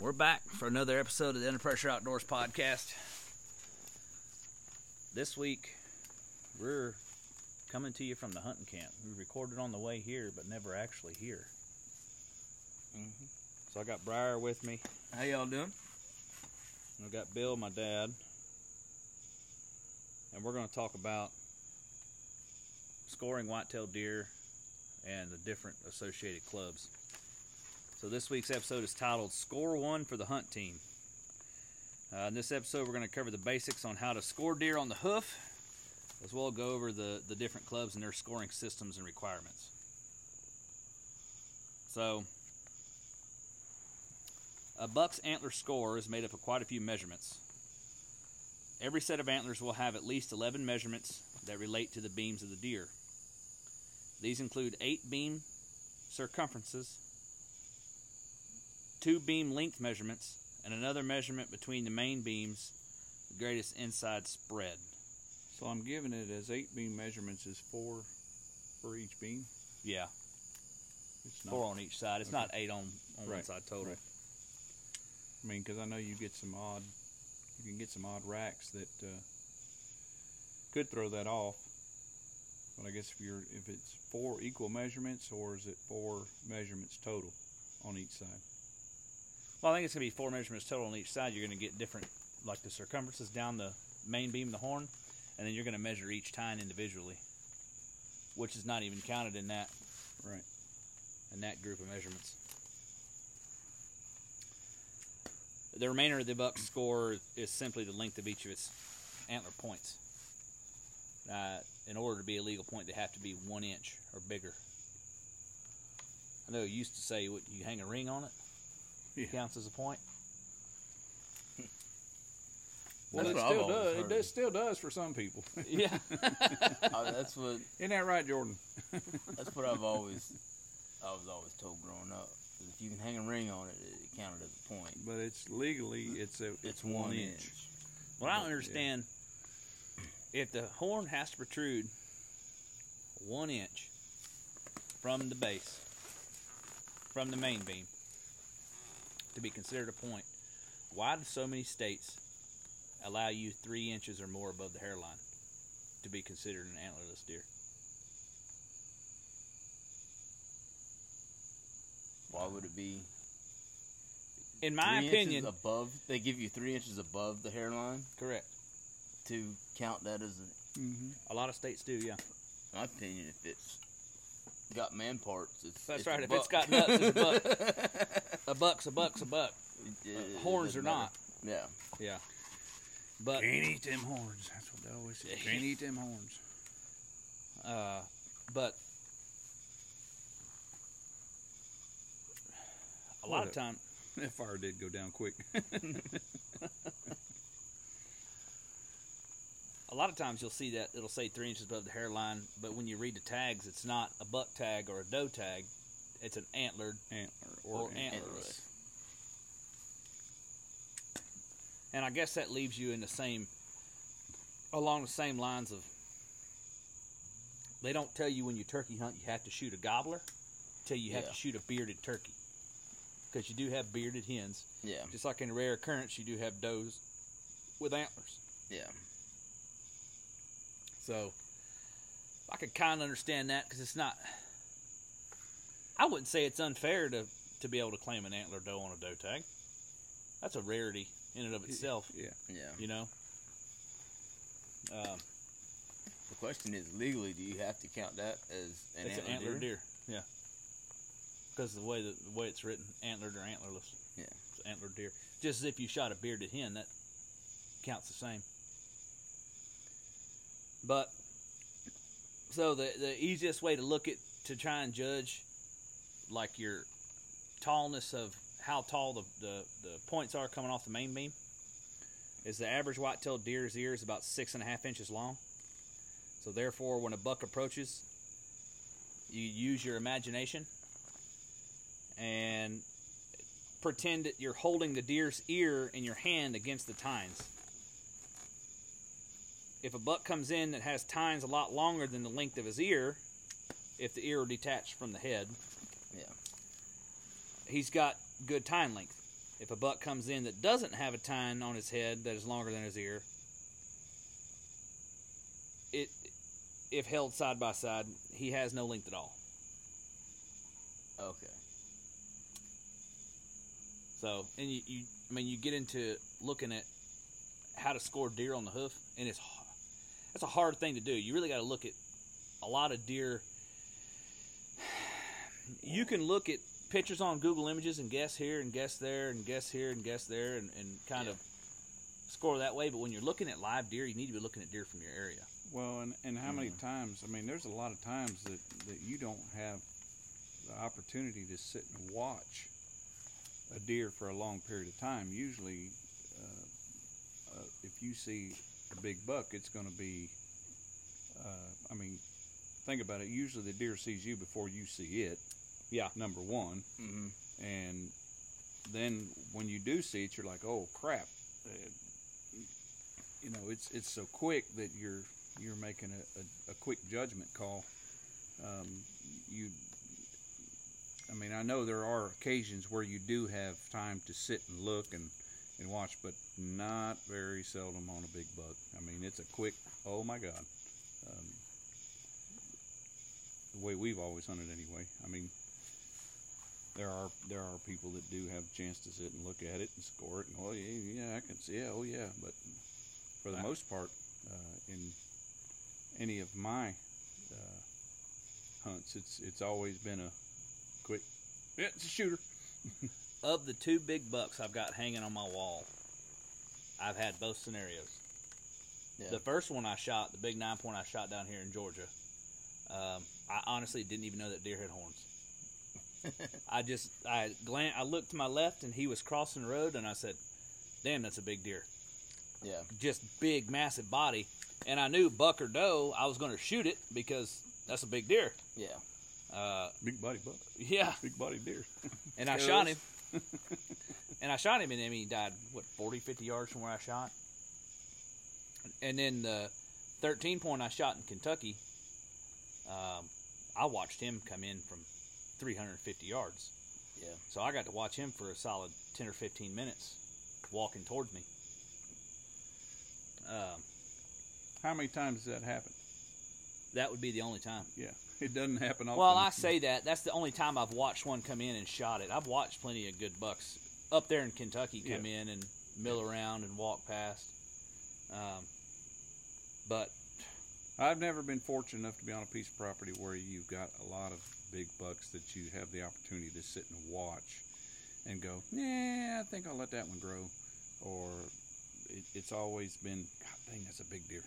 We're back for another episode of the Under Pressure Outdoors podcast. This week, we're coming to you from the hunting camp. We recorded on the way here, but never actually here. Mm-hmm. So I got Briar with me. How y'all doing? and I've got Bill, my dad. And we're going to talk about scoring whitetail deer and the different associated clubs. So this week's episode is titled Score One for the Hunt Team. Uh, in this episode, we're going to cover the basics on how to score deer on the hoof, as well go over the, the different clubs and their scoring systems and requirements. So, a buck's antler score is made up of quite a few measurements. Every set of antlers will have at least 11 measurements that relate to the beams of the deer. These include eight beam circumferences, two beam length measurements, and another measurement between the main beams, the greatest inside spread. So I'm giving it as eight beam measurements is four for each beam. Yeah, It's not. four on each side. It's Okay. not eight on, on one side total. right. I mean, because I know you get some odd, you can get some odd racks that uh, could throw that off. But I guess if you're if it's four equal measurements or is it four measurements total on each side? Well, I think it's going to be four measurements total on each side. You're going to get different, like the circumferences down the main beam of the horn, and then you're going to measure each tine individually, which is not even counted in that Right. in that group of measurements. The remainder of the buck score is simply the length of each of its antler points. Uh, in order to be a legal point, they have to be one inch or bigger. I know you used to say what, you hang a ring on it, Yeah. counts as a point. Well, it still does. It does, still does for some people. yeah. Uh, that's what Isn't that right, Jordan? that's what I've always I was always told growing up. If you can hang a ring on it, it counted as a point. But it's legally it's a It's one inch. Well, I don't But, yeah. understand if the horn has to protrude one inch from the base, from the main beam, to be considered a point. Why do so many states allow you three inches or more above the hairline to be considered an antlerless deer? Why would it be? In my three opinion, above. They give you three inches above the hairline correct. to count that as a. Mm-hmm. A lot of states do, yeah. My opinion, if it's got man parts, it's That's it's right, a if it's buck. got nuts, it's a buck. A buck's a buck's a buck. It- it horns doesn't or not. Yeah. Yeah. But Can't eat them horns. That's what they always say. Can't eat them horns. Uh, but a lot of time, That fire did go down quick. a lot of times you'll see that it'll say three inches above the hairline, but when you read the tags, it's not a buck tag or a doe tag; it's an antlered Antler or, or, antlerless. And I guess that leaves you in the same, along the same lines of. They don't tell you when you turkey hunt you have to shoot a gobbler, tell you you have Yeah. to shoot a bearded turkey, because you do have bearded hens. Yeah. Just like in rare occurrence, you do have does with antlers. Yeah. So I could kind of understand that because it's not. I wouldn't say it's unfair to to be able to claim an antler doe on a doe tag. That's a rarity in and of itself, Yeah. Yeah. you know. Um, The question is, legally, do you have to count that as an it's antler an antler deer? deer, yeah. Because the way that the way it's written, antlered or antlerless. Yeah. It's antlered deer. Just as if you shot a bearded hen, that counts the same. But so the the easiest way to look at to try and judge like your tallness of how tall the, the, the points are coming off the main beam is the average white-tailed deer's ear is about six and a half inches long. So therefore, when a buck approaches, you use your imagination and pretend that you're holding the deer's ear in your hand against the tines. If a buck comes in that has tines a lot longer than the length of his ear, if the ear are detached from the head, Yeah. he's got good tine length. If a buck comes in that doesn't have a tine on his head that is longer than his ear, it if held side by side, he has no length at all. Okay. So, and you, you I mean, you get into looking at how to score deer on the hoof, and it's that's a hard thing to do. You really got to look at a lot of deer. You can look at pictures on Google Images and guess here and guess there and guess here and guess there and, and kind Yeah. of score that way. But when you're looking at live deer, you need to be looking at deer from your area. Well, and, and how many times? I mean, there's a lot of times that, that you don't have the opportunity to sit and watch a deer for a long period of time. Usually, uh, uh, if you see a big buck, it's going to be. Uh, I mean, think about it. Usually, the deer sees you before you see it. Yeah. Number one, Mm-hmm. and then when you do see it, you're like, "Oh crap!" Uh, you know, it's it's so quick that you're you're making a, a, a quick judgment call. Um, you, I mean, I know there are occasions where you do have time to sit and look and and watch, but not very seldom on a big buck. I mean, it's a quick. Oh my God. Um, the way we've always hunted, anyway. I mean, there are there are people that do have a chance to sit and look at it and score it and oh yeah yeah I can see it oh yeah but for the Right. most part uh, in any of my uh, hunts it's it's always been a quick yeah it's a shooter Of the two big bucks I've got hanging on my wall, I've had both scenarios. Yeah. The first one I shot, the big nine point I shot down here in Georgia, um, I honestly didn't even know that deer had horns. I just I glan I looked to my left and he was crossing the road and I said, "Damn, that's a big deer." yeah. Just big, massive body, and I knew buck or doe, I was going to shoot it because that's a big deer. Yeah. Uh, big body buck yeah, big body deer and I shot him. and I shot him, and I mean, he died what 40, 50 yards from where I shot. And then the thirteen point I shot in Kentucky, um, I watched him come in from three hundred and fifty yards. Yeah. So I got to watch him for a solid ten or fifteen minutes, walking towards me. Um, how many times does that happen that would be the only time. yeah it doesn't happen often Well, I say that that's the only time I've watched one come in and shot it. I've watched plenty of good bucks up there in Kentucky come in and mill around and walk past. Um, but I've never been fortunate enough to be on a piece of property where you've got a lot of big bucks that you have the opportunity to sit and watch and go, yeah, I think I'll let that one grow. Or it, it's always been, God dang, that's a big deer.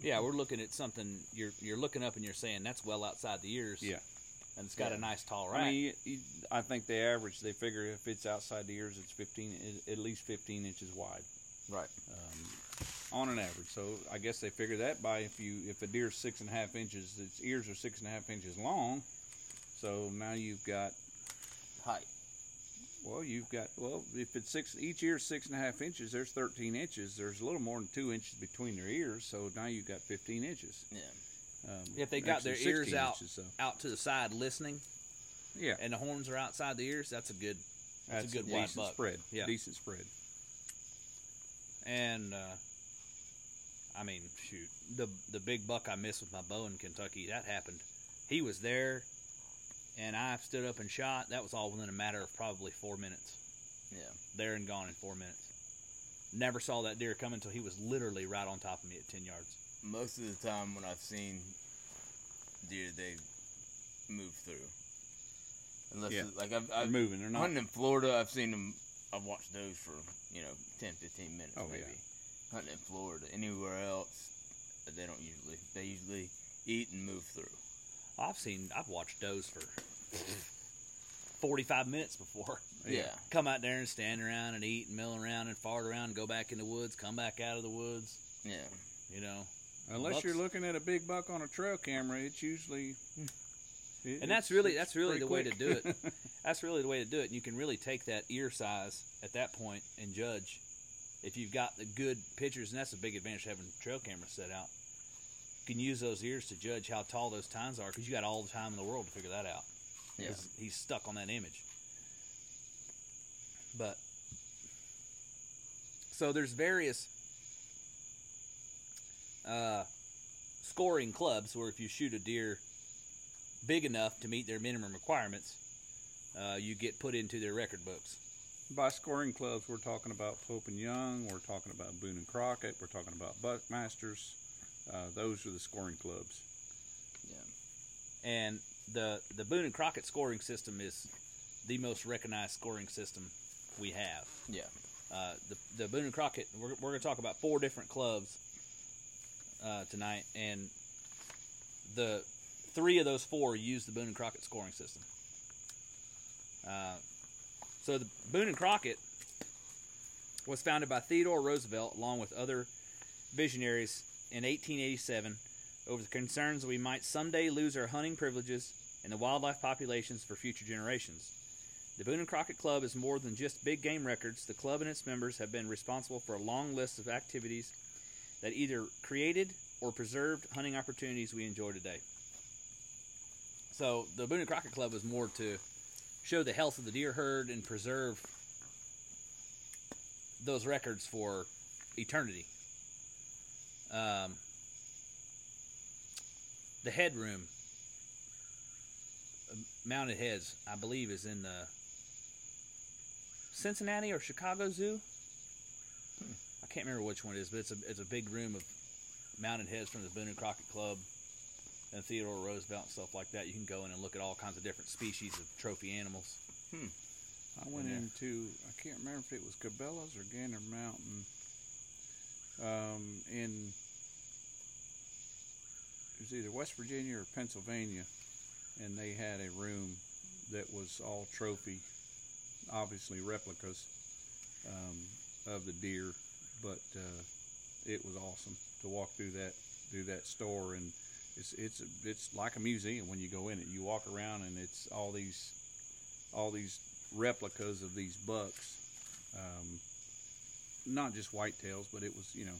Yeah, we're looking at something. You're you're looking up and you're saying that's well outside the ears. Yeah. and it's got Yeah. a nice tall rack. I mean, you, you, I think the average, they figure if it's outside the ears, it's 15, at least 15 inches wide. Right. um, on an average. So I guess they figure that by if you if a deer's six and a half inches, its ears are six and a half inches long. So now you've got Height. Well, you've got well if it's six each ear's six and a half inches, there's thirteen inches. There's a little more than two inches between their ears, so now you've got fifteen inches. Yeah. Um, if they got their ears out inches, so. out to the side listening, yeah, and the horns are outside the ears, that's a good that's, a good wide decent buck. spread. Yeah. decent spread. And uh, I mean, shoot, the the big buck I missed with my bow in Kentucky, that happened. He was there, and I stood up and shot. That was all within a matter of probably four minutes. Yeah. There and gone in four minutes. Never saw that deer come until he was literally right on top of me at ten yards. Most of the time when I've seen deer, they move through. Unless Yeah. like I've, They're I've moving. They're not. hunting in Florida, I've seen them. I've watched those for you know 10, 15 minutes Oh, maybe. yeah. Hunting in Florida, anywhere else, they don't usually. They usually eat and move through. I've seen, I've watched does for forty-five minutes before. Yeah. Come out there and stand around and eat and mill around and fart around and go back in the woods, come back out of the woods. Yeah. You know, Unless Bucks- you're looking at a big buck on a trail camera, it's usually. it- and that's really that's really pretty the way to do it. that's really the way to do it. And you can really take that ear size at that point and judge if you've got the good pictures. And that's a big advantage of having trail cameras set out. Can use those ears to judge how tall those tines are because you got all the time in the world to figure that out. Yeah. he's stuck on that image. But So there's various uh, scoring clubs where if you shoot a deer big enough to meet their minimum requirements, uh, you get put into their record books. By scoring clubs, we're talking about Pope and Young, we're talking about Boone and Crockett, we're talking about Buckmasters. Uh, those are the scoring clubs. Yeah. And the the Boone and Crockett scoring system is the most recognized scoring system we have. Yeah. Uh, the the Boone and Crockett. We're, we're going to talk about four different clubs uh, tonight, and the three of those four use the Boone and Crockett scoring system. Uh, so the Boone and Crockett was founded by Theodore Roosevelt along with other visionaries in 1887 over the concerns that we might someday lose our hunting privileges and the wildlife populations for future generations. The Boone and Crockett Club is more than just big game records. The club and its members have been responsible for a long list of activities that either created or preserved hunting opportunities we enjoy today. So the Boone and Crockett Club was more to show the health of the deer herd and preserve those records for eternity. Um, the headroom, uh, mounted heads, I believe, is in the Cincinnati or Chicago Zoo. I can't remember which one it is, but it's a it's a big room of mounted heads from the Boone and Crockett Club and Theodore Roosevelt and stuff like that. You can go in and look at all kinds of different species of trophy animals. I went Yeah. into I can't remember if it was Cabela's or Gander Mountain. Um, in it was either West Virginia or Pennsylvania, and they had a room that was all trophy, obviously replicas um, of the deer, but uh, it was awesome to walk through that through that store and. It's it's it's like a museum when you go in it. You walk around and it's all these all these replicas of these bucks. Um, not just whitetails, but it was, you know,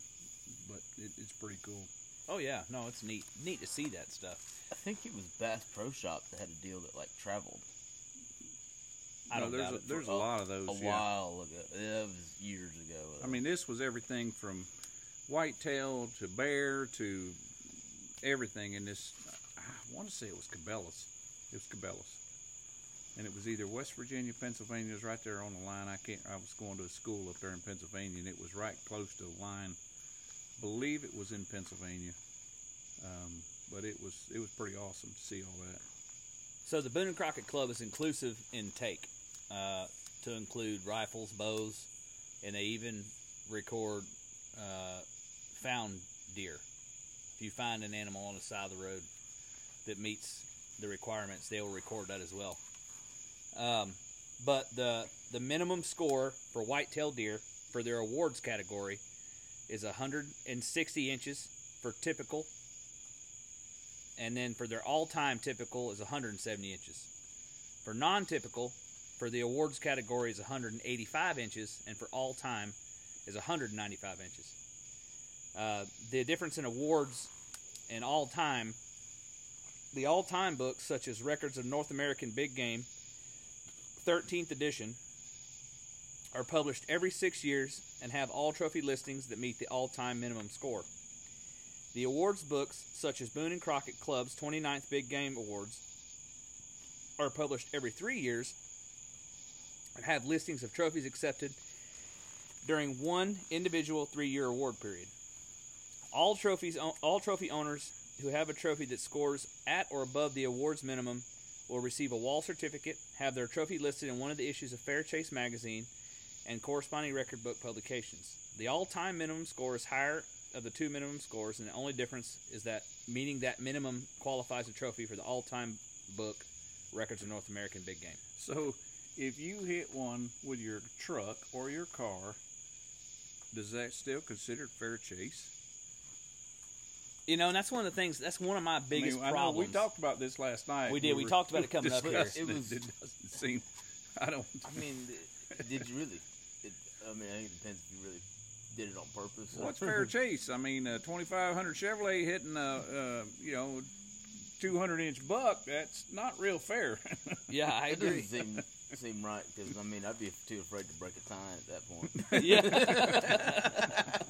but it, it's pretty cool. Oh yeah, no, it's neat. Neat to see that stuff. I think it was Bass Pro Shop that had a deal that like traveled I No, don't there's a, there's a lot of those. a yeah. while ago. That was years ago. I mean, this was everything from whitetail to bear to everything in this. I want to say it was Cabela's. It was Cabela's. And it was either West Virginia, Pennsylvania. It was right there on the line. I can't. I was going to a school up there in Pennsylvania, and it was right close to the line. Believe it was in Pennsylvania, um, but it was it was pretty awesome to see all that. So the Boone and Crockett Club is inclusive in take, uh, to include rifles, bows, and they even record uh, found deer. If you find an animal on the side of the road that meets the requirements, they will record that as well. Um, but the the minimum score for whitetail deer for their awards category is 160 inches for typical and then for their all-time typical is 170 inches. For non-typical, for the awards category is 185 inches, and for all-time is 195 inches. Uh, the difference in awards and all-time, the all-time books such as Records of North American Big Game, 13th edition, are published every six years and have all trophy listings that meet the all-time minimum score. The awards books, such as Boone and Crockett Club's 29th Big Game Awards, are published every three years and have listings of trophies accepted during one individual three-year award period. All trophies, all trophy owners who have a trophy that scores at or above the awards minimum will receive a wall certificate, have their trophy listed in one of the issues of Fair Chase magazine, and corresponding record book publications. The all-time minimum score is higher of the two minimum scores, and the only difference is that meaning that minimum qualifies a trophy for the all-time book records of North American Big Game. So, if you hit one with your truck or your car, does that still considered fair chase? You know, and that's one of the things. That's one of my biggest I mean, I know problems. we talked about this last night. We did. We were talked about it coming up here. It was- It doesn't seem. I don't. I mean, did you really? It, I mean, I think it depends if you really did it on purpose. What's fair chase? I mean, a 2500 Chevrolet hitting a, uh, you know, 200 inch buck. That's not real fair. yeah, I agree. It doesn't seem seem right because I mean I'd be too afraid to break a tie at that point. yeah.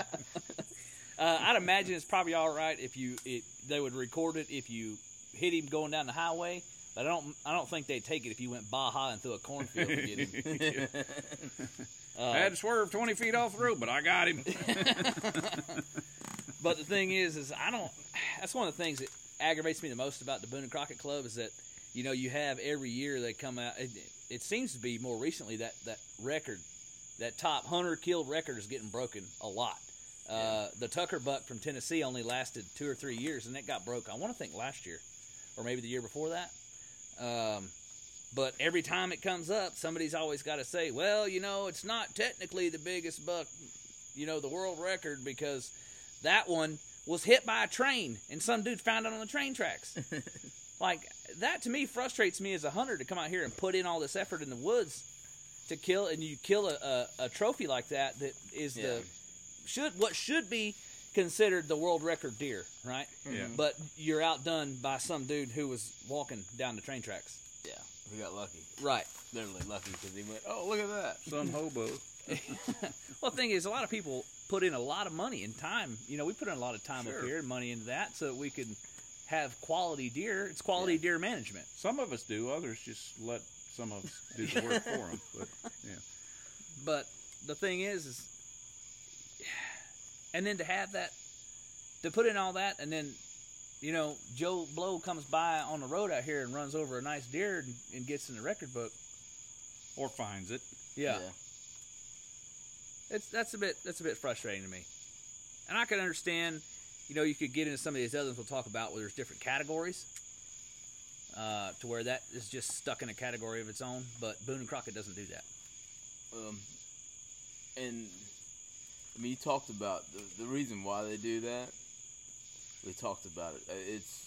uh, I'd imagine it's probably all right if you it, they would record it if you hit him going down the highway. But I don't I don't think they'd take it if you went Baja and through a cornfield to get him. Uh, I had to swerve 20 feet off the road, but I got him. But the thing is, is I don't. That's one of the things that aggravates me the most about the Boone and Crockett Club is that you know you have every year they come out. It, it seems to be more recently that that record, that top hunter killed record is getting broken a lot. Uh, the Tucker buck from Tennessee only lasted two or three years, and it got broke. I want to think last year, or maybe the year before that. Um, but every time it comes up, somebody's always got to say, "Well, you know, it's not technically the biggest buck, you know, the world record because that one was hit by a train and some dude found it on the train tracks." like that to me frustrates me as a hunter to come out here and put in all this effort in the woods to kill, and you kill a, a, a trophy like that that is Yeah. the should what should be considered the world record deer, right? Yeah. Mm-hmm. But you're outdone by some dude who was walking down the train tracks. yeah, we got lucky. Right. Literally lucky because he went, oh look at that. Some hobo. Well, the thing is, a lot of people put in a lot of money and time. You know, we put in a lot of time Sure. up here and money into that so that we could have quality deer. It's quality Yeah. deer management. Some of us do, others just let some of us do the work for them. But yeah, But the thing is, is and then to have that, to put in all that, and then, you know, Joe Blow comes by on the road out here and runs over a nice deer and, and gets in the record book. or finds it. Yeah. it's that's a bit that's a bit frustrating to me. And I can understand, you know, you could get into some of these others ones we'll talk about where there's different categories. Uh, to where that is just stuck in a category of its own, but Boone and Crockett doesn't do that. Um, and I mean, you talked about the, the reason why they do that. We talked about it. Uh, It's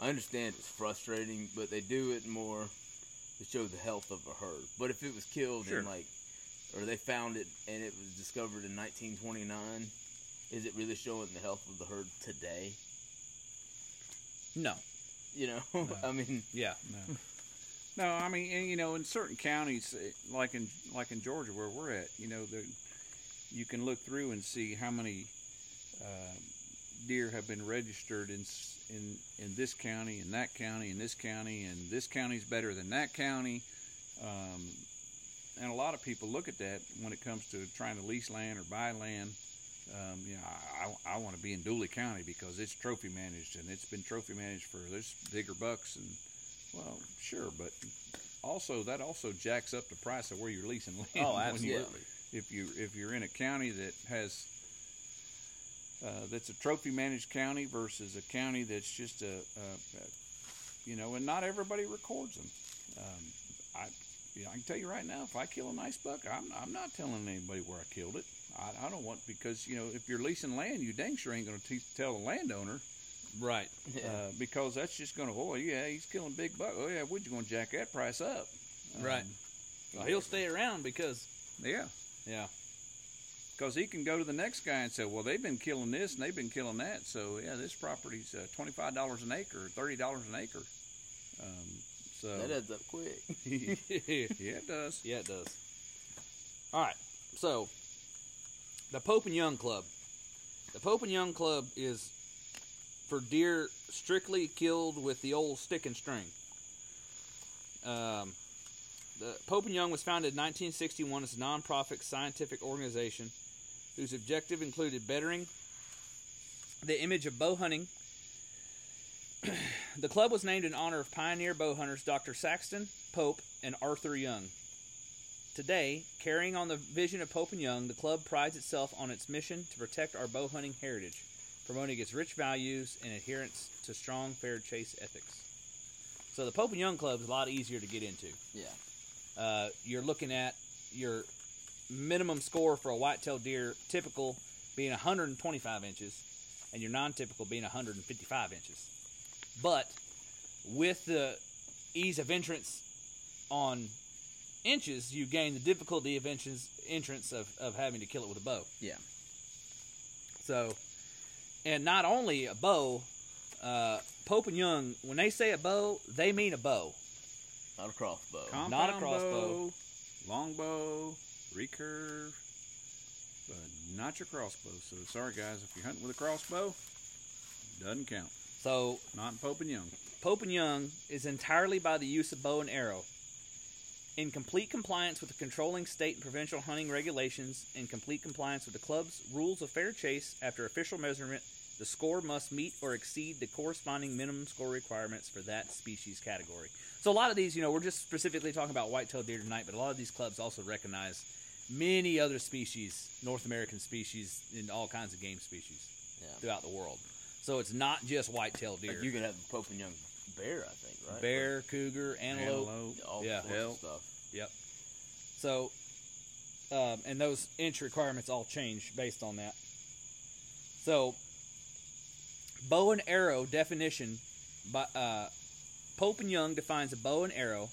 I understand it's frustrating, but they do it more to show the health of a herd. But if it was killed Sure. in like, or they found it and it was discovered in 1929, is it really showing the health of the herd today? No, You know, I mean, yeah, No. No, I mean, and, you know, in certain counties, eh, like in like in Georgia where we're at, you know, there, you can look through and see how many uh, deer have been registered in in in this county, in that county, in this county, and this county's better than that county. Um, and a lot of people look at that when it comes to trying to lease land or buy land. Um, you know, I, I, I want to be in Dooly County because it's trophy managed and it's been trophy managed for there's bigger bucks and well, sure, but also that also jacks up the price of where you're leasing land. Oh, absolutely. If you if you're in a county that has uh, that's a trophy managed county versus a county that's just a, a, a you know, and not everybody records them. Um, I you know, I can tell you right now, if I kill a nice buck, I'm I'm not telling anybody where I killed it. I, I don't want because you know if you're leasing land, you dang sure ain't going to tell the landowner right. uh, because that's just going to, oh yeah, he's killing big buck. Oh yeah, we're just going to jack that price up. Right. Well, he'll stay around because Yeah, yeah, because he can go to the next guy and say, well, they've been killing this and they've been killing that. So yeah, this property's uh, twenty five dollars an acre, thirty dollars an acre. Um, so that adds up quick. yeah, it does. Yeah, it does. All right. So, the Pope and Young Club. The Pope and Young Club is for deer strictly killed with the old stick and string. Um, the Pope and Young was founded in 1961 as a nonprofit scientific organization whose objective included bettering the image of bow hunting. the club was named in honor of pioneer bow hunters Dr. Saxton, Pope, and Arthur Young. Today, carrying on the vision of Pope and Young, the club prides itself on its mission to protect our bow hunting heritage, promoting its rich values and adherence to strong fair chase ethics. So the Pope and Young Club is a lot easier to get into. yeah. Uh, you're looking at your minimum score for a whitetail deer, typical being 125 inches, and your non-typical being 155 inches. But with the ease of entrance on inches, you gain the difficulty of entrance, entrance of, of having to kill it with a bow. Yeah. So, and not only a bow, uh, Pope and Young, when they say a bow, they mean a bow. Not a crossbow. Compound Not a crossbow. bow, longbow, recurve, but not your crossbow. So sorry guys, if you're hunting with a crossbow, doesn't count. So Not in Pope and Young. Pope and Young is entirely by the use of bow and arrow. In complete compliance with the controlling state and provincial hunting regulations, in complete compliance with the club's rules of fair chase, after official measurement, the score must meet or exceed the corresponding minimum score requirements for that species category. So a lot of these, you know, we're just specifically talking about white-tailed deer tonight, but a lot of these clubs also recognize many other species, North American species, and all kinds of game species Yeah. throughout the world. So it's not just white-tailed deer. Like you can have the Pope and Young bear, I think, right? bear, cougar, antelope. Antelope. all yeah. sorts Hell. of stuff. Yep. So, um, and those inch requirements all change based on that. So, bow and arrow definition by uh, Pope and Young defines a bow and arrow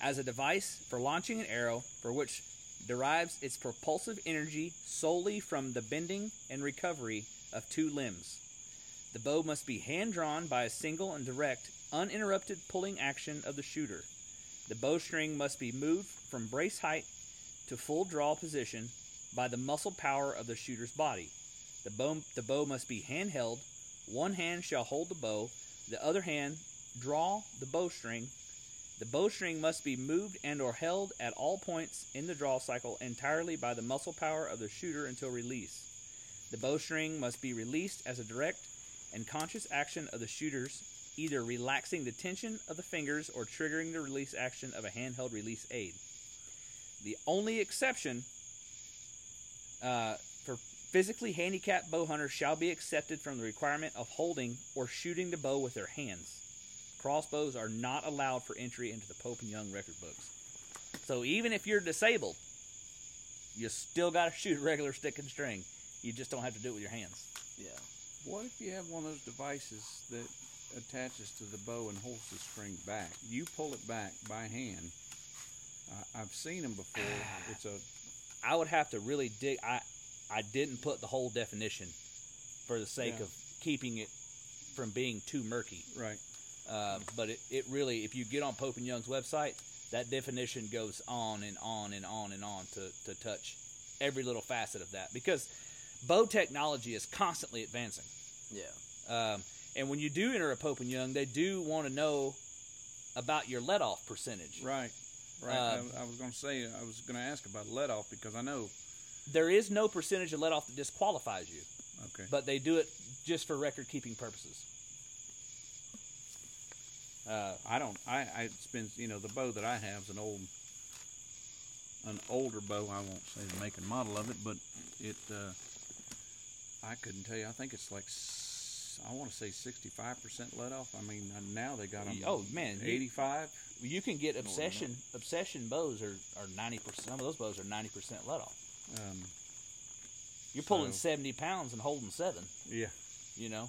as a device for launching an arrow for which derives its propulsive energy solely from the bending and recovery of two limbs. The bow must be hand drawn by a single and direct, uninterrupted pulling action of the shooter. The bowstring must be moved from brace height to full draw position by the muscle power of the shooter's body. The bow, the bow must be handheld. One hand shall hold the bow, the other hand draw the bowstring. The bowstring must be moved and or held at all points in the draw cycle entirely by the muscle power of the shooter until release. The bowstring must be released as a direct and conscious action of the shooters, either relaxing the tension of the fingers or triggering the release action of a handheld release aid. The only exception uh, physically handicapped bow hunters shall be accepted from the requirement of holding or shooting the bow with their hands. Crossbows are not allowed for entry into the Pope and Young record books. So even if you're disabled, you still got to shoot a regular stick and string. You just don't have to do it with your hands. Yeah. What if you have one of those devices that attaches to the bow and holds the string back? You pull it back by hand. I, I've seen them before. It's a I would have to really dig. I I didn't put the whole definition for the sake Yeah. of keeping it from being too murky. right. Uh, but it, it really, if you get on Pope and Young's website, that definition goes on and on and on and on to, to touch every little facet of that because bow technology is constantly advancing. Yeah. Um, and when you do enter a Pope and Young, they do want to know about your let off percentage. Right. Right. Um, I, I was going to say I was going to ask about let off because I know. There is no percentage of let off that disqualifies you, Okay. but they do it just for record keeping purposes. Uh, I don't. I. I it's been. You know, the bow that I have is an old, an older bow. I won't say the make and model of it, but it. Uh, I couldn't tell you. I think it's like. I want to say sixty-five percent let off. I mean, uh, now they got them. Oh, man, eighty-five. you can get obsession obsession bows are, are 90% some of those bows are 90% let off Um, you're pulling So- 70 pounds and holding seven yeah. you know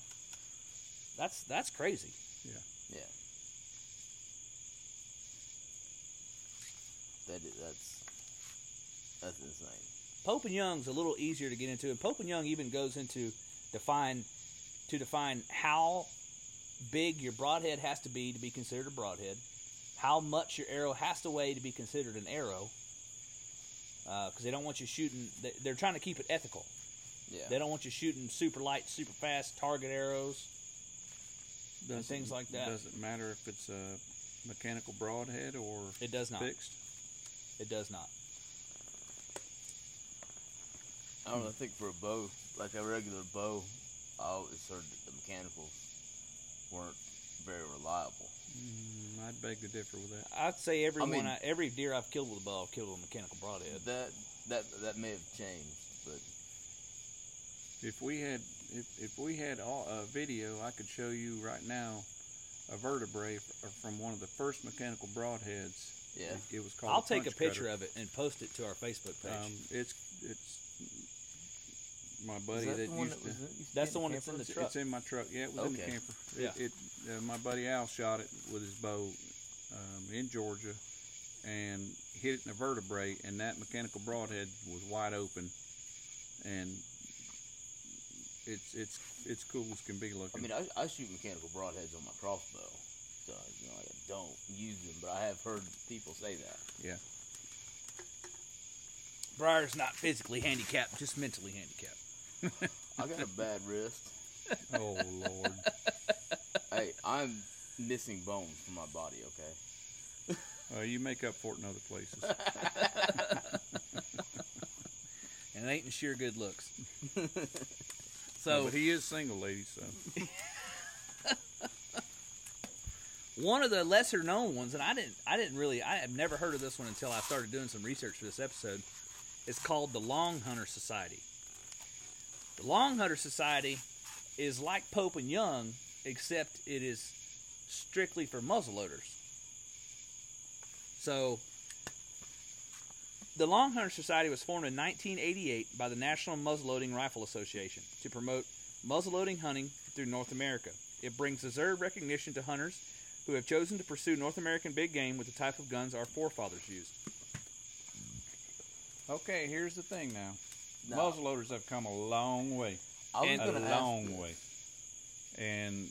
that's that's crazy Yeah. Yeah. That is, that's that's insane. pope and young's a little easier to get into and pope and young even goes into define to define how big your broadhead has to be to be considered a broadhead how much your arrow has to weigh to be considered an arrow Uh, because they don't want you shooting they- they're trying to keep it ethical Yeah. They don't want you shooting super light, super fast target arrows. Doesn't- things like that. Doesn't matter if it's a mechanical broadhead or It does not. fixed. It does not. I don't know. I think for a bow, like a regular bow, I always heard that the mechanicals weren't very reliable. Mm, I'd beg to differ with that. I'd say every I mean- I, every deer I've killed with a bow, I've killed with a mechanical broadhead. That that that may have changed, but If we had if, if we had all, a video, I could show you right now a vertebrae from one of the first mechanical broadheads. yeah. It, it was called. I'll take a picture cutter. of it and post it to our Facebook page. Um, it's it's my buddy that that, used that was to. in- used to That's be the one that's in the camper? truck. It's in my truck. Yeah, it was in the camper. Yeah. It, it uh, my buddy Al shot it with his bow um, in Georgia and hit it in a vertebrae, and that mechanical broadhead was wide open, and it's it's it's cool as can be looking. I mean, I, I shoot mechanical broadheads on my crossbow. uh, you know, like I don't use them, but I have heard people say that. Yeah. Briar's not physically handicapped, just mentally handicapped. I got a bad wrist. Oh Lord. Hey, I'm missing bones from my body. Okay. Uh, you make up for it in other places. And it ain't in sheer good looks. So So but he is single, ladies. So one of the lesser known ones, and I didn't I didn't really I have never heard of this one until I started doing some research for this episode. It's called the Long Hunter Society. The Long Hunter Society is like Pope and Young, except it is strictly for muzzleloaders. So the Long Hunter Society was formed in 1988 by the National Muzzleloading Rifle Association to promote muzzleloading hunting through North America. It brings deserved recognition to hunters who have chosen to pursue North American big game with the type of guns our forefathers used. okay, here's the thing now. No. Muzzleloaders have come a long way. And a long this. way. And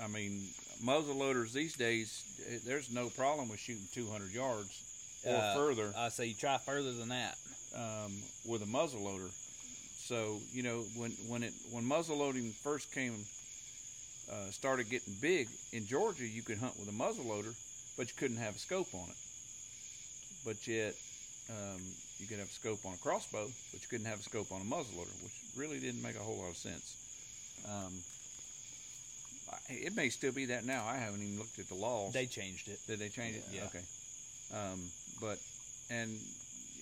I mean, muzzleloaders these days, eh, there's no problem with shooting 200 yards or Uh, further I say you try further than that. um, with a muzzleloader. So you know when when it when muzzleloading first came uh, started getting big in Georgia, you could hunt with a muzzleloader, but you couldn't have a scope on it. But yet um, you could have a scope on a crossbow, but you couldn't have a scope on a muzzleloader, which really didn't make a whole lot of sense. Um, it may still be that now. I haven't even looked at the laws. They changed it. Did they change it? Yeah. Okay. Um, but and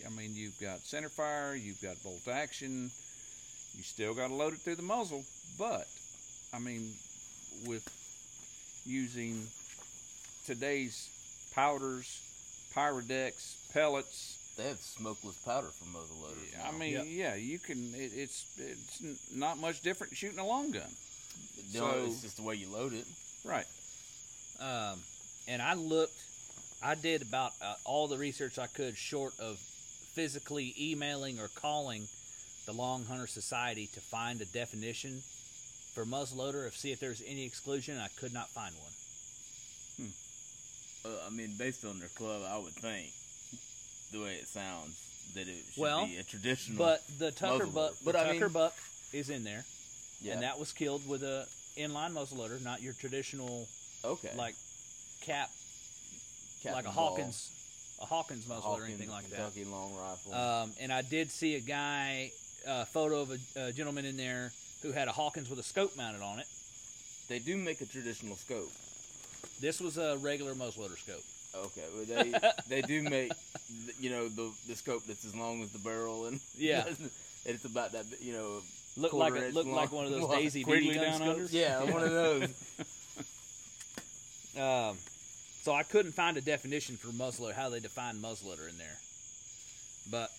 I mean, you've got center fire, you've got bolt action. You still got to load it through the muzzle, but I mean, with using today's powders, pyrodex, pellets. They have smokeless powder for muzzleloaders. I mean, Yep. yeah, you can. It, it's it's not much different shooting a long gun, You know, so- it's just the way you load it. right? Um, and I looked, I did about uh, all the research I could, short of physically emailing or calling the Long Hunter Society to find a definition for muzzleloader, if see if there's any exclusion. I could not find one. Uh, I mean, based on their club, I would think the way it sounds that it should Well, be a traditional. But the Tucker buck, But the I Tucker mean- buck is in there, yeah, and that was killed with a inline muzzleloader, not your traditional okay, like cap, like a Ball, Hawkins, a Hawkins muzzle or Hawkins, anything like that. Kentucky long rifle. Um, and I did see a guy, a photo of a, a gentleman in there who had a Hawkins with a scope mounted on it. they do make a traditional scope. This was a regular muzzleloader scope. Okay, well, they they do make you know the the scope that's as long as the barrel and Yeah. it's about that you know Looked like Quarter a, inch looked like one of those Daisy Quigley BB gun down under? scopes. yeah one of those. Um, so I couldn't find a definition for muzzleloader, how they define muzzleloader in there. But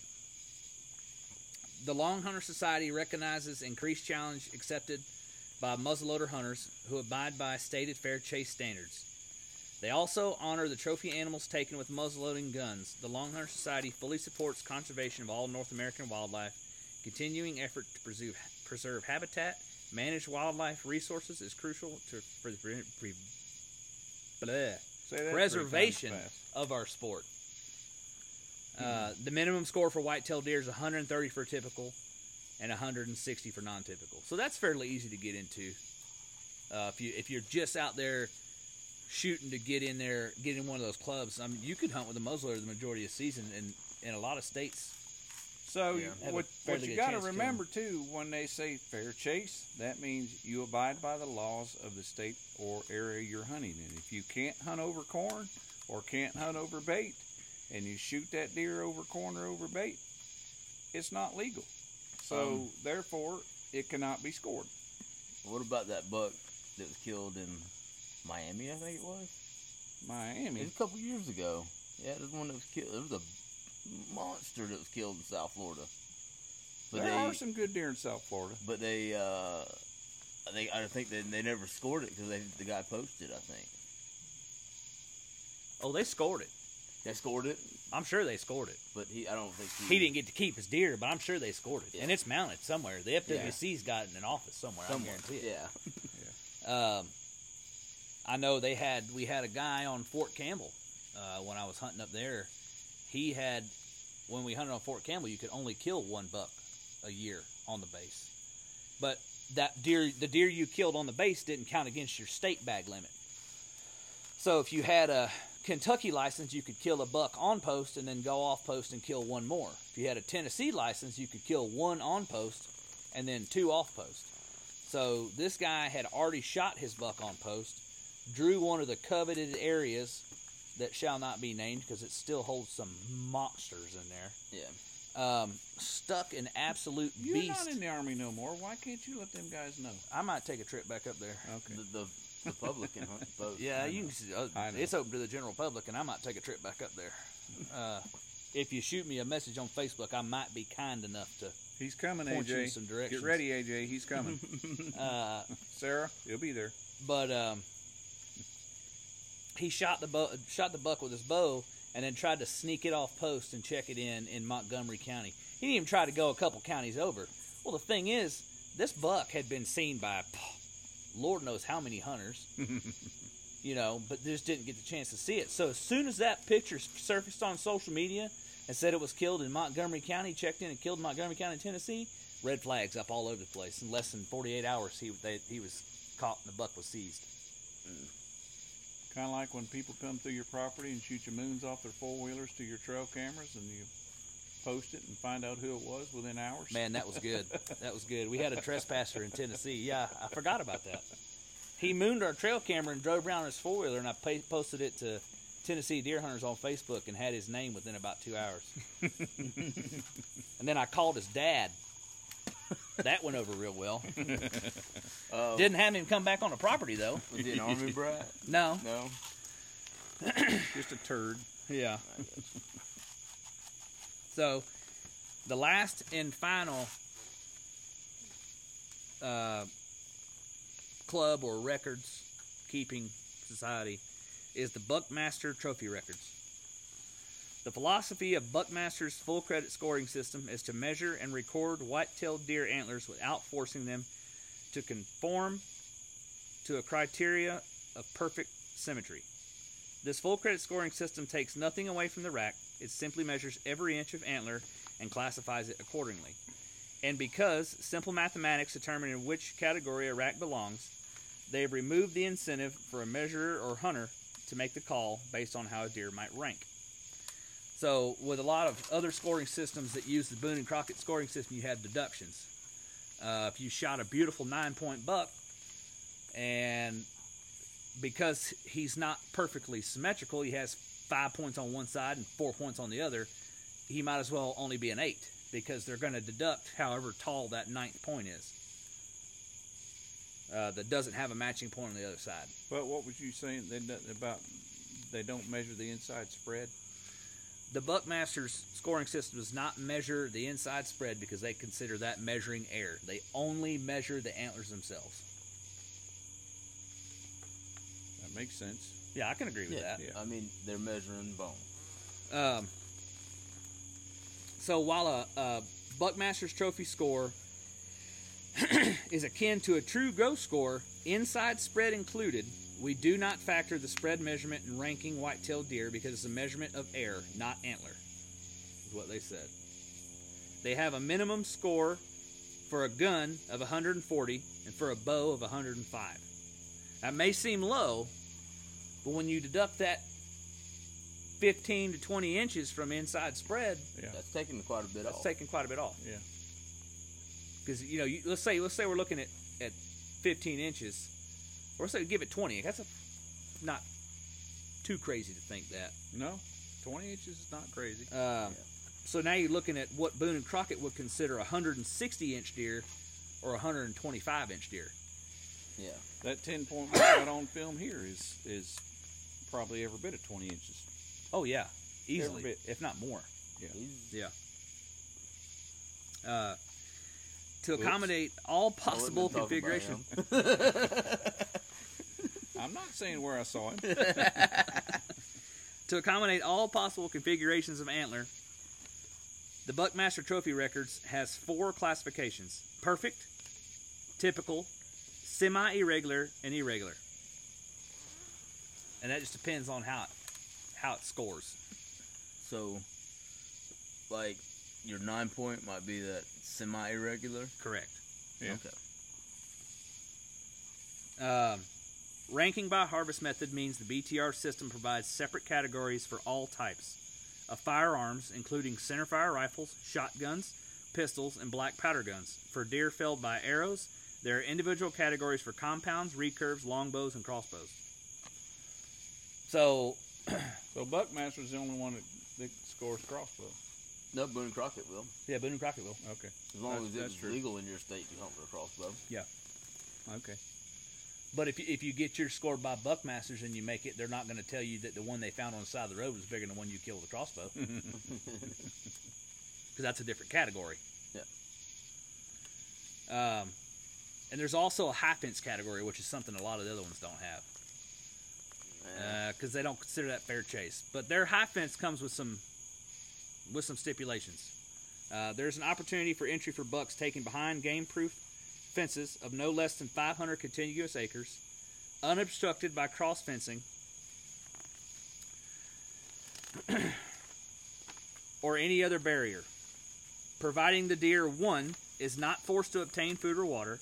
the Long Hunter Society recognizes increased challenge accepted by muzzleloader hunters who abide by stated fair chase standards. They also honor the trophy animals taken with muzzleloading guns. The Long Hunter Society fully supports conservation of all North American wildlife. Continuing effort to preserve, preserve habitat, manage wildlife resources is crucial to for the pre, pre, bleh, Say that three times preservation of our sport. Uh, the minimum score for whitetail deer is 130 for typical and 160 for non-typical. So that's fairly easy to get into. Uh, if you if you're just out there shooting to get in there, get in one of those clubs, I mean, you could hunt with a muzzleloader the majority of the season, and in a lot of states. So Yeah. Have what, what you got to to remember too, when they say fair chase, that means you abide by the laws of the state or area you're hunting in. If you can't hunt over corn or can't hunt over bait, and you shoot that deer over corn or over bait, it's not legal. So Um, therefore, it cannot be scored. What about that buck that was killed in Miami? I think it was. Miami. It Miami. was a couple years ago. Yeah, it was one that was killed. There was a monster that was killed in South Florida. But there they, are some good deer in South Florida. but they, uh, they, I think they, they never scored it because the guy posted. I think Oh, they scored it. they scored it, I'm sure they scored it. but he, I don't think he, He didn't get to keep his deer, but I'm sure they scored it, Yeah. and it's mounted somewhere. The FWC's got it in an office somewhere. somewhere. I guarantee it. Yeah, Um, I know they had we had a guy on Fort Campbell uh, when I was hunting up there. He had when we hunted on Fort Campbell, you could only kill one buck a year on the base, but that deer the deer you killed on the base didn't count against your state bag limit. So if you had a Kentucky license, you could kill a buck on post and then go off post and kill one more. If you had a Tennessee license, you could kill one on post and then two off post. So this guy had already shot his buck on post, drew one of the coveted areas that shall not be named because it still holds some monsters in there. Yeah. Um, stuck an absolute You're beast. not in the army no more. Why can't you let them guys know? I might take a trip back up there. Okay. The, the, the public can both. Yeah, I you know. can. Uh, I know. it's open to the general public, and I might take a trip back up there. Uh, if you shoot me a message on Facebook, I might be kind enough to. He's coming, Point you in AJ. some directions. Get ready, AJ. He's coming. Uh, Sarah, he'll be there. but um, he shot the bow, shot the buck with his bow, and then tried to sneak it off post and check it in in Montgomery County. He didn't even try to go a couple counties over. Well, the thing is, this buck had been seen by Lord knows how many hunters. you know, but just didn't get the chance to see it. So as soon as that picture surfaced on social media and said it was killed in Montgomery County, checked in and killed in Montgomery County, Tennessee, red flags up all over the place. In less than 48 hours, he they, he was caught and the buck was seized. Mm. Kind of like when people come through your property and shoot your moons off their four wheelers to your trail cameras, and you post it and find out who it was within hours. Man, that was good. that was good. We had a trespasser in Tennessee. Yeah, I forgot about that. He mooned our trail camera and drove around his four wheeler, and I pa- posted it to Tennessee Deer Hunters on Facebook and had his name within about two hours. and then I called his dad. That went over real well. Uh, Didn't have him come back on the property though. was he an army brat? No. No. Just a turd. Yeah. So, the last and final uh, club or records keeping society is the Buckmaster Trophy Records. The philosophy of Buckmaster's full credit scoring system is to measure and record white-tailed deer antlers without forcing them to conform to a criteria of perfect symmetry. This full credit scoring system takes nothing away from the rack. It simply measures every inch of antler and classifies it accordingly. And because simple mathematics determine in which category a rack belongs, they have removed the incentive for a measurer or hunter to make the call based on how a deer might rank. So, with a lot of other scoring systems that use the Boone and Crockett scoring system, you have deductions. Uh, if you shot a beautiful nine point buck, and because he's not perfectly symmetrical, he has five points on one side and four points on the other, he might as well only be an eight because they're going to deduct however tall that ninth point is. Uh, that doesn't have a matching point on the other side. But what was you saying about they don't measure the inside spread? The Buckmasters scoring system does not measure the inside spread because they consider that measuring air. They only measure the antlers themselves. That makes sense. Yeah, I can agree with Yeah. that. Yeah. I mean, they're measuring bone. Um, so while a, a Buckmaster's Trophy score is akin to a true gross score, inside spread included, we do not factor the spread measurement in ranking white-tailed deer because it's a measurement of air, not antler. Is what they said. They have a minimum score for a gun of 140 and for a bow of 105. That may seem low, but when you deduct that 15 to 20 inches from inside spread, Yeah. That's taking quite a bit that's off. That's taking quite a bit off. Yeah. Because you know, you, let's say let's say we're looking at, at 15 inches, or let's say give it 20. That's a not too crazy to think that. No, 20 inches is not crazy. Um, So now you're looking at what Boone and Crockett would consider a 160 inch deer or a 125 inch deer. yeah. That 10 point we got on film here is is probably every bit of 20 inches. Oh yeah, easily, if not more. He's, Yeah. Uh, to Oops. accommodate all possible have talked about configuration. I'm not saying where I saw him. To accommodate all possible configurations of antler, the Buckmaster Trophy Records has four classifications perfect, typical, semi irregular, and irregular. and that just depends on how it, how it scores. So, like, your nine point might be that semi irregular. Correct. Yeah. Okay. Um, ranking by harvest method means the BTR system provides separate categories for all types of firearms, including centerfire rifles, shotguns, pistols, and black powder guns. For deer felled by arrows, there are individual categories for compounds, recurves, longbows, and crossbows. So, So Buckmaster's the only one that, that scores crossbow. No, Boone and Crockett will. yeah, Boone and Crockett will. Okay. As long That's- as it's legal in your state to hunt with a crossbow. Yeah. Okay. But if you, if you get your score by Buckmasters and you make it, they're not going to tell you that the one they found on the side of the road was bigger than the one you killed with a crossbow. Because that's a different category. Yeah. Um, and there's also a high fence category, which is something a lot of the other ones don't have. Because they don't consider that fair chase. But their high fence comes with some with some stipulations. Uh, there's an opportunity for entry for bucks taken behind game-proof fences of no less than 500 contiguous acres, unobstructed by cross fencing, or any other barrier, providing the deer one is not forced to obtain food or water,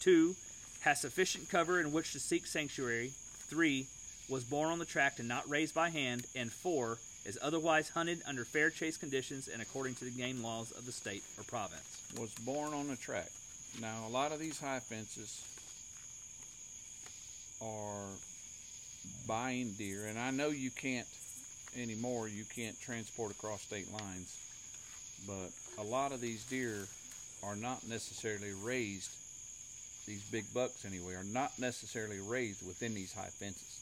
two has sufficient cover in which to seek sanctuary, three was born on the tract and not raised by hand, and four is otherwise hunted under fair chase conditions and according to the game laws of the state or province. Was born on the track. Now a lot of these high fences are buying deer, and I know you can't anymore. You can't transport across state lines, but a lot of these deer are not necessarily raised. These big bucks, anyway, are not necessarily raised within these high fences.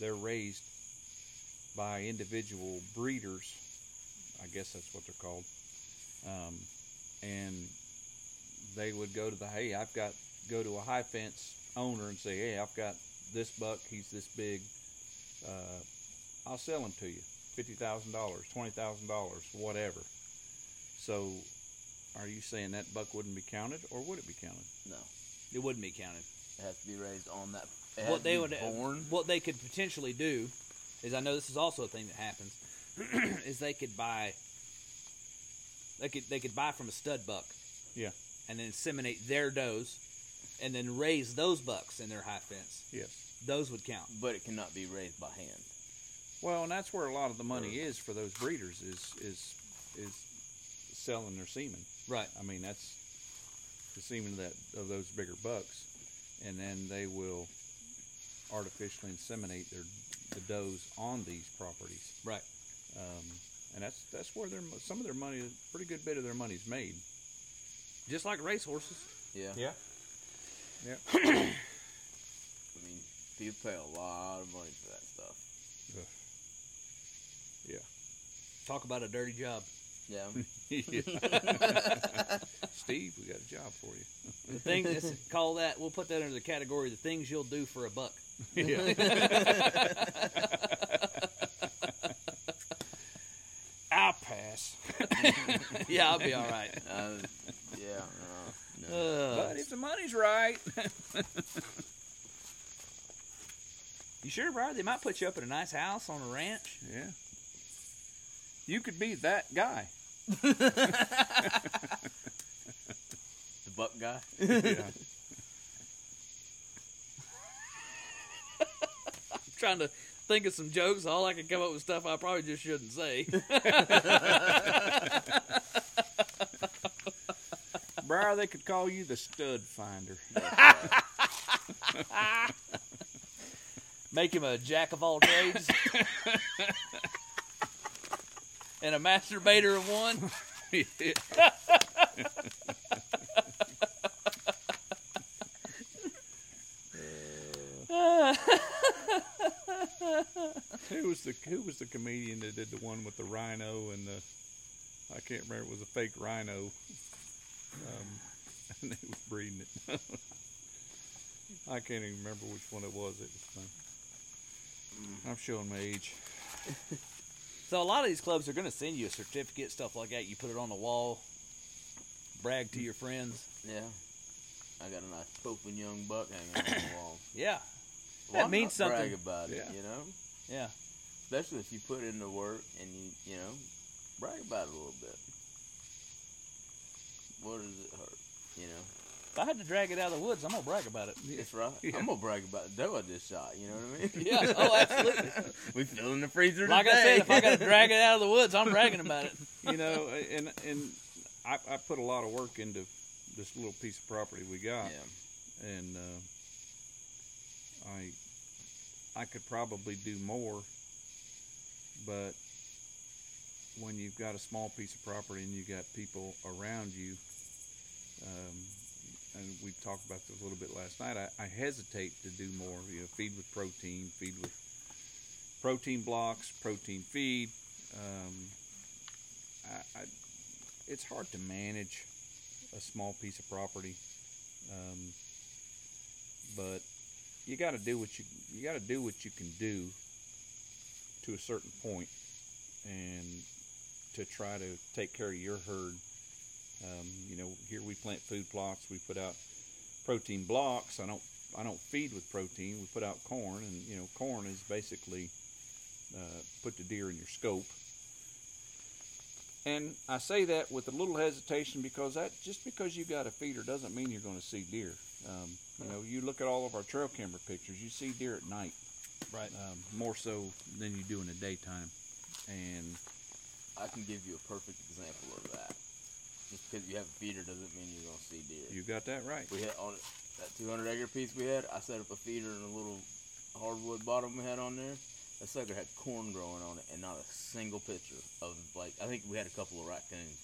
They're raised by individual breeders. I guess that's what they're called. Um, and they would go to the hey, I've got go to a high fence owner and say, hey, I've got this buck. He's this big. Uh, I'll sell him to you, fifty thousand dollars, twenty thousand dollars, whatever. So, are you saying that buck wouldn't be counted, or would it be counted? No. It wouldn't be counted. It has to be raised on that. What they would born. what they could potentially do is I know this is also a thing that happens is they could buy they could they could buy from a stud buck Yeah. and then inseminate their does and then raise those bucks in their high fence. Yes. Those would count. but it cannot be raised by hand. Well, and that's where a lot of the money is for those breeders is is is selling their semen. Right. I mean, that's the semen of that of those bigger bucks, and then they will artificially inseminate their the does on these properties, Right. um, and that's that's where their some of their money, a pretty good bit of their money's made. Just like racehorses. Yeah. Yeah. Yeah. I mean, people pay a lot of money for that stuff. Yeah. Talk about a dirty job. Yeah. Steve, we got a job for you. The thing let's call that we'll put that under the category the things you'll do for a buck. Yeah. I'll pass. yeah, I'll be all right. uh, yeah. Uh, no. Uh, But if the money's right, you sure, bro? They might put you up in a nice house on a ranch. yeah, you could be that guy. the buck guy. Yeah. trying to think of some jokes. All I can come up with stuff I probably just shouldn't say. Briar, they could call you the stud finder. Make him a jack of all trades and a masturbator of one. who was the Who was the comedian that did the one with the rhino and the? I can't remember. It was a fake rhino. Um, and they was breeding it. I can't even remember which one it was. It was fun. I'm showing my age. So a lot of these clubs are going to send you a certificate, stuff like that. You put it on the wall, brag to your friends. Yeah. I got a nice pooping young buck hanging on the wall. Yeah. Why means not brag something. about it. You know, Yeah. especially if you put in the work and you you know brag about it a little bit. What does it hurt? You know, If I had to drag it out of the woods, I'm gonna brag about it. it's right. Yeah. I'm gonna brag about the dough I just shot. You know what I mean? Yeah. Oh, absolutely. we fill in the freezer Like I said, if I got to drag it out of the woods, I'm bragging about it. you know, and and I, I put a lot of work into this little piece of property we got, yeah, and uh, I I could probably do more, but when you've got a small piece of property and you've got people around you, um, and we talked about this a little bit last night, I, I hesitate to do more. You know, feed with protein, feed with protein blocks, protein feed. Um, I, I, it's hard to manage a small piece of property, um, but you got to do what you you got to do what you can do to a certain point, and to try to take care of your herd. Um, you know, here we plant food plots. We put out protein blocks. I don't I don't feed with protein. We put out corn, and you know, corn is basically uh, put the deer in your scope. And I say that with a little hesitation because that just because you've got a feeder doesn't mean you're going to see deer. Um, you know, you look at all of our trail camera pictures, you see deer at night Right. um, more so than you do in the daytime. And I can give you a perfect example of that. Just because you have a feeder doesn't mean you're gonna see deer. you got that right. We had on that 200 acre piece we had. I set up a feeder in a little hardwood bottom we had on there. That sucker had corn growing on it, and not a single picture of like. I think we had a couple of raccoons.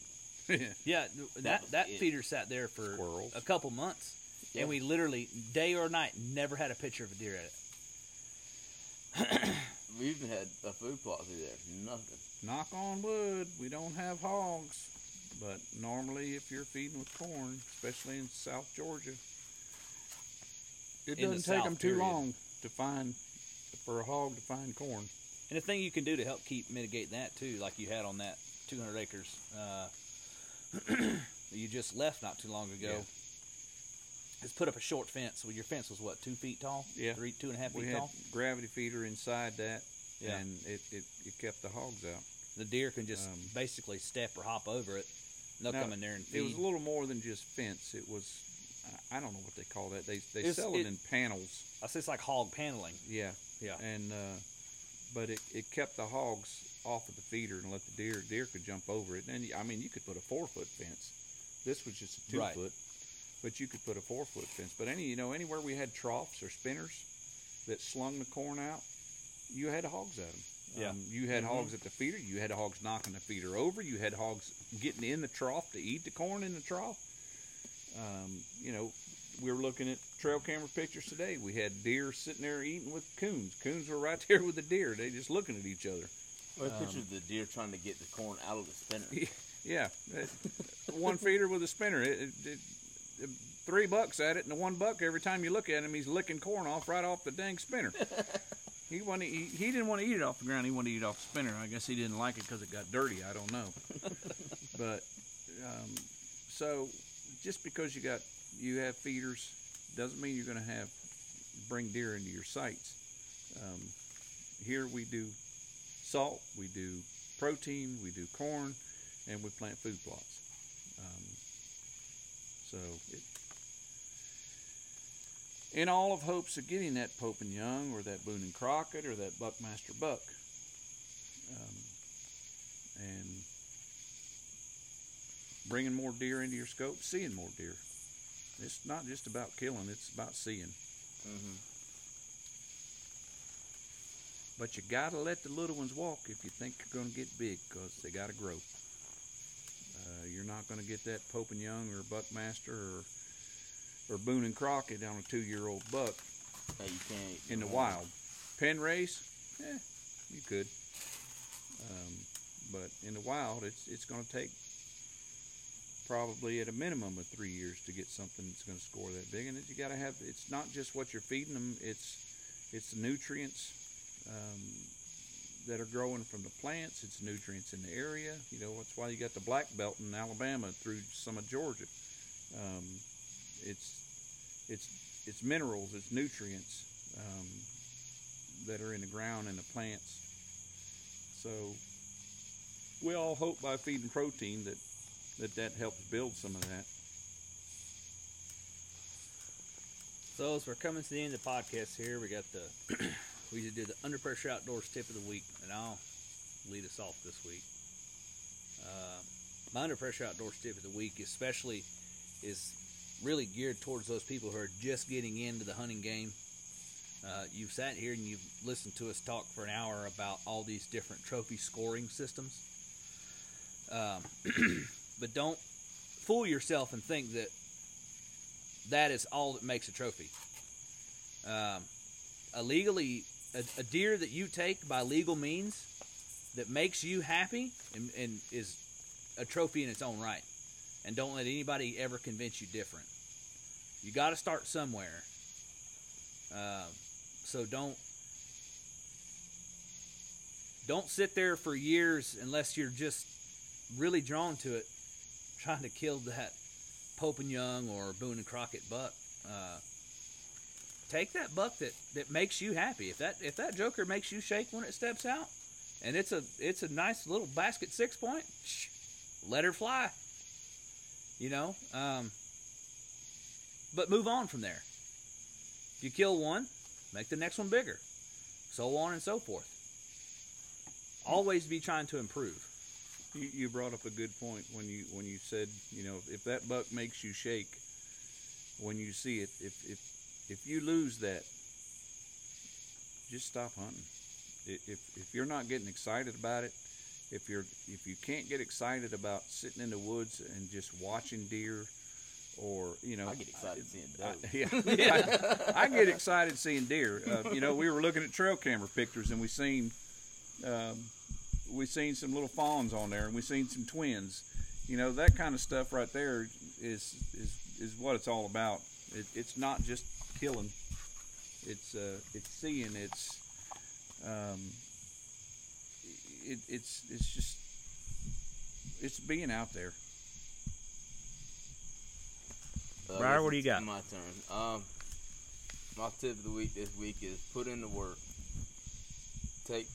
Yeah, that was that feeder sat there for Squirrels. a couple months, Yeah. and we literally day or night never had a picture of a deer at it. We even had a food plot through there. Nothing. Knock on wood, we don't have hogs. But normally, if you're feeding with corn, especially in South Georgia, it In doesn't take South, them too period. long to find for a hog to find corn. And the thing you can do to help keep mitigate that too, like you had on that 200 acres uh, you just left not too long ago, Yeah. Is put up a short fence. Well, your fence was what two feet tall? Yeah. three, two and a half We feet had tall. gravity feeder inside that, Yeah. and it, it, it kept the hogs out. The deer can just Um, basically step or hop over it. They'll Now, come in there and feed. It was a little more than just fence. It was, I- I don't know what they call that. They they It's- sell it, it- in panels. I say it's like hog paneling. Yeah, Yeah. and uh, but it, it kept the hogs off of the feeder and let the deer deer could jump over it. And I mean, you could put a four foot fence. This was just a two Right. foot, but you could put a four foot fence. But any you know anywhere we had troughs or spinners that slung the corn out, you had hogs at them. Yeah. Um, you had Mhm. hogs at the feeder. You had hogs knocking the feeder over. You had hogs getting in the trough to eat the corn in the trough. Um, you know, we were looking at trail camera pictures today. We had deer sitting there eating with coons. Coons were right there with the deer. They just looking at each other. Well, Um, picture the deer trying to get the corn out of the spinner. Yeah, uh, one feeder with a spinner. It, it, it, it- three bucks at it, and the one buck every time you look at him, he's licking corn off right off the dang spinner. he wanted, he, he didn't want to eat it off the ground. He wanted to eat it off the spinner. I guess he didn't like it because it got dirty. I don't know. but um, so just because you got you have feeders doesn't mean you're going to have bring deer into your sites. Um, here we do salt, we do protein, we do corn, and we plant food plots. Um, so, it, in all of hopes of getting that Pope and Young or that Boone and Crockett or that Buckmaster Buck, um, and bringing more deer into your scope, seeing more deer. It's not just about killing; it's about seeing. hmm But you gotta let the little ones walk if you think you're gonna get big, 'cause they gotta grow. You're not gonna get that Pope and Young or Buckmaster or or Boone and Crockett on a two-year-old buck Hey, you can't in the wild. Pen race, eh, you could. Um, but in the wild, it's it's gonna take probably at a minimum of three years to get something that's gonna score that big. And it, you gotta have. It's not just what you're feeding them. It's it's the nutrients um, that are growing from the plants. It's nutrients in the area. You know, that's why you got the black belt in Alabama through some of Georgia. Um, it's it's it's minerals, it's nutrients um, that are in the ground and the plants. So we all hope by feeding protein that that, that helps build some of that. So as we're coming to the end of the podcast here, we got the we usually do the under pressure outdoors tip of the week, and I'll lead us off this week. Uh, my under pressure outdoors tip of the week, especially, is really geared towards those people who are just getting into the hunting game. Uh, you've sat here and you've listened to us talk for an hour about all these different trophy scoring systems. Um, but don't fool yourself and think that that is all that makes a trophy. Um, a legally a, a deer that you take by legal means that makes you happy and, and is a trophy in its own right. And don't let anybody ever convince you different. You got to start somewhere. Uh, so don't don't sit there for years unless you're just really drawn to it, trying to kill that Pope and Young or Boone and Crockett buck. Uh, take that buck that, that makes you happy. If that if that joker makes you shake when it steps out, and it's a it's a nice little basket six point, shh, let her fly. You know, um, but move on from there. If you kill one, make the next one bigger, so on and so forth. Always be trying to improve. You, you brought up a good point when you when you said you know if that buck makes you shake when you see it if if if you lose that just stop hunting if if you're not getting excited about it if you're if you can't get excited about sitting in the woods and just watching deer or you know I get excited seeing deer. doe. yeah, I, I get excited seeing deer. Uh, you know, we were looking at trail camera pictures and we seen um, we seen some little fawns on there and we seen some twins. You know, that kind of stuff right there is is is what it's all about. It, it's not just killing. It's uh, it's seeing. It's um, it, it's it's just it's being out there. Uh, Briar, what do you got? My turn. Um, my tip of the week this week is put in the work. Take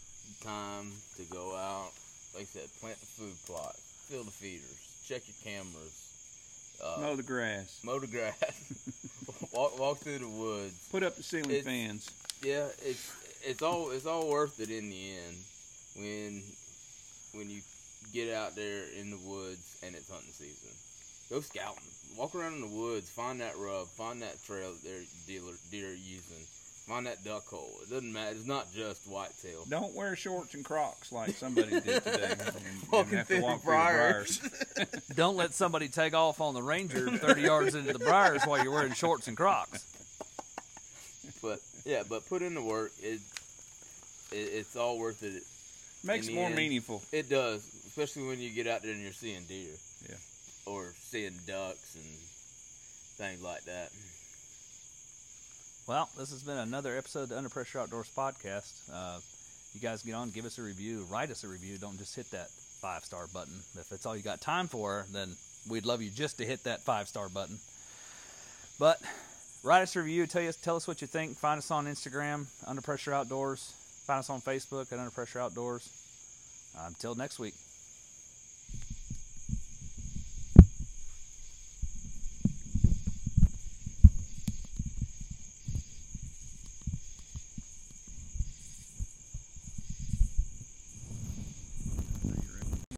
time to go out. Like I said, plant the food plot, fill the feeders, check your cameras, uh, Mow the grass. mow the grass, walk walk through the woods. Put up the ceiling It's- fans. Yeah, it's it's all it's all worth it in the end when when you get out there in the woods and it's hunting season. Go scouting. Walk around in the woods, find that rub, find that trail that their dealer deer using. Find that duck hole. It doesn't matter. It's not just whitetail. Don't wear shorts and Crocs like somebody did today. And, and Walking have to through walk the through the briars. briars. Don't let somebody take off on the Ranger 30 yards into the briars while you're wearing shorts and Crocs. But yeah, but put in the work. It, it it's all worth it. Makes it the more end. meaningful. It does, especially when you get out there and you're seeing deer. Yeah. Or seeing ducks and things like that. Well, this has been another episode of the Under Pressure Outdoors podcast. Uh, you guys get on, give us a review, write us a review. Don't just hit that five star button. If it's all you got time for, then we'd love you just to hit that five star button. But write us a review. Tell us tell us what you think. Find us on Instagram, Under Pressure Outdoors. Find us on Facebook at Under Pressure Outdoors. Uh, until next week.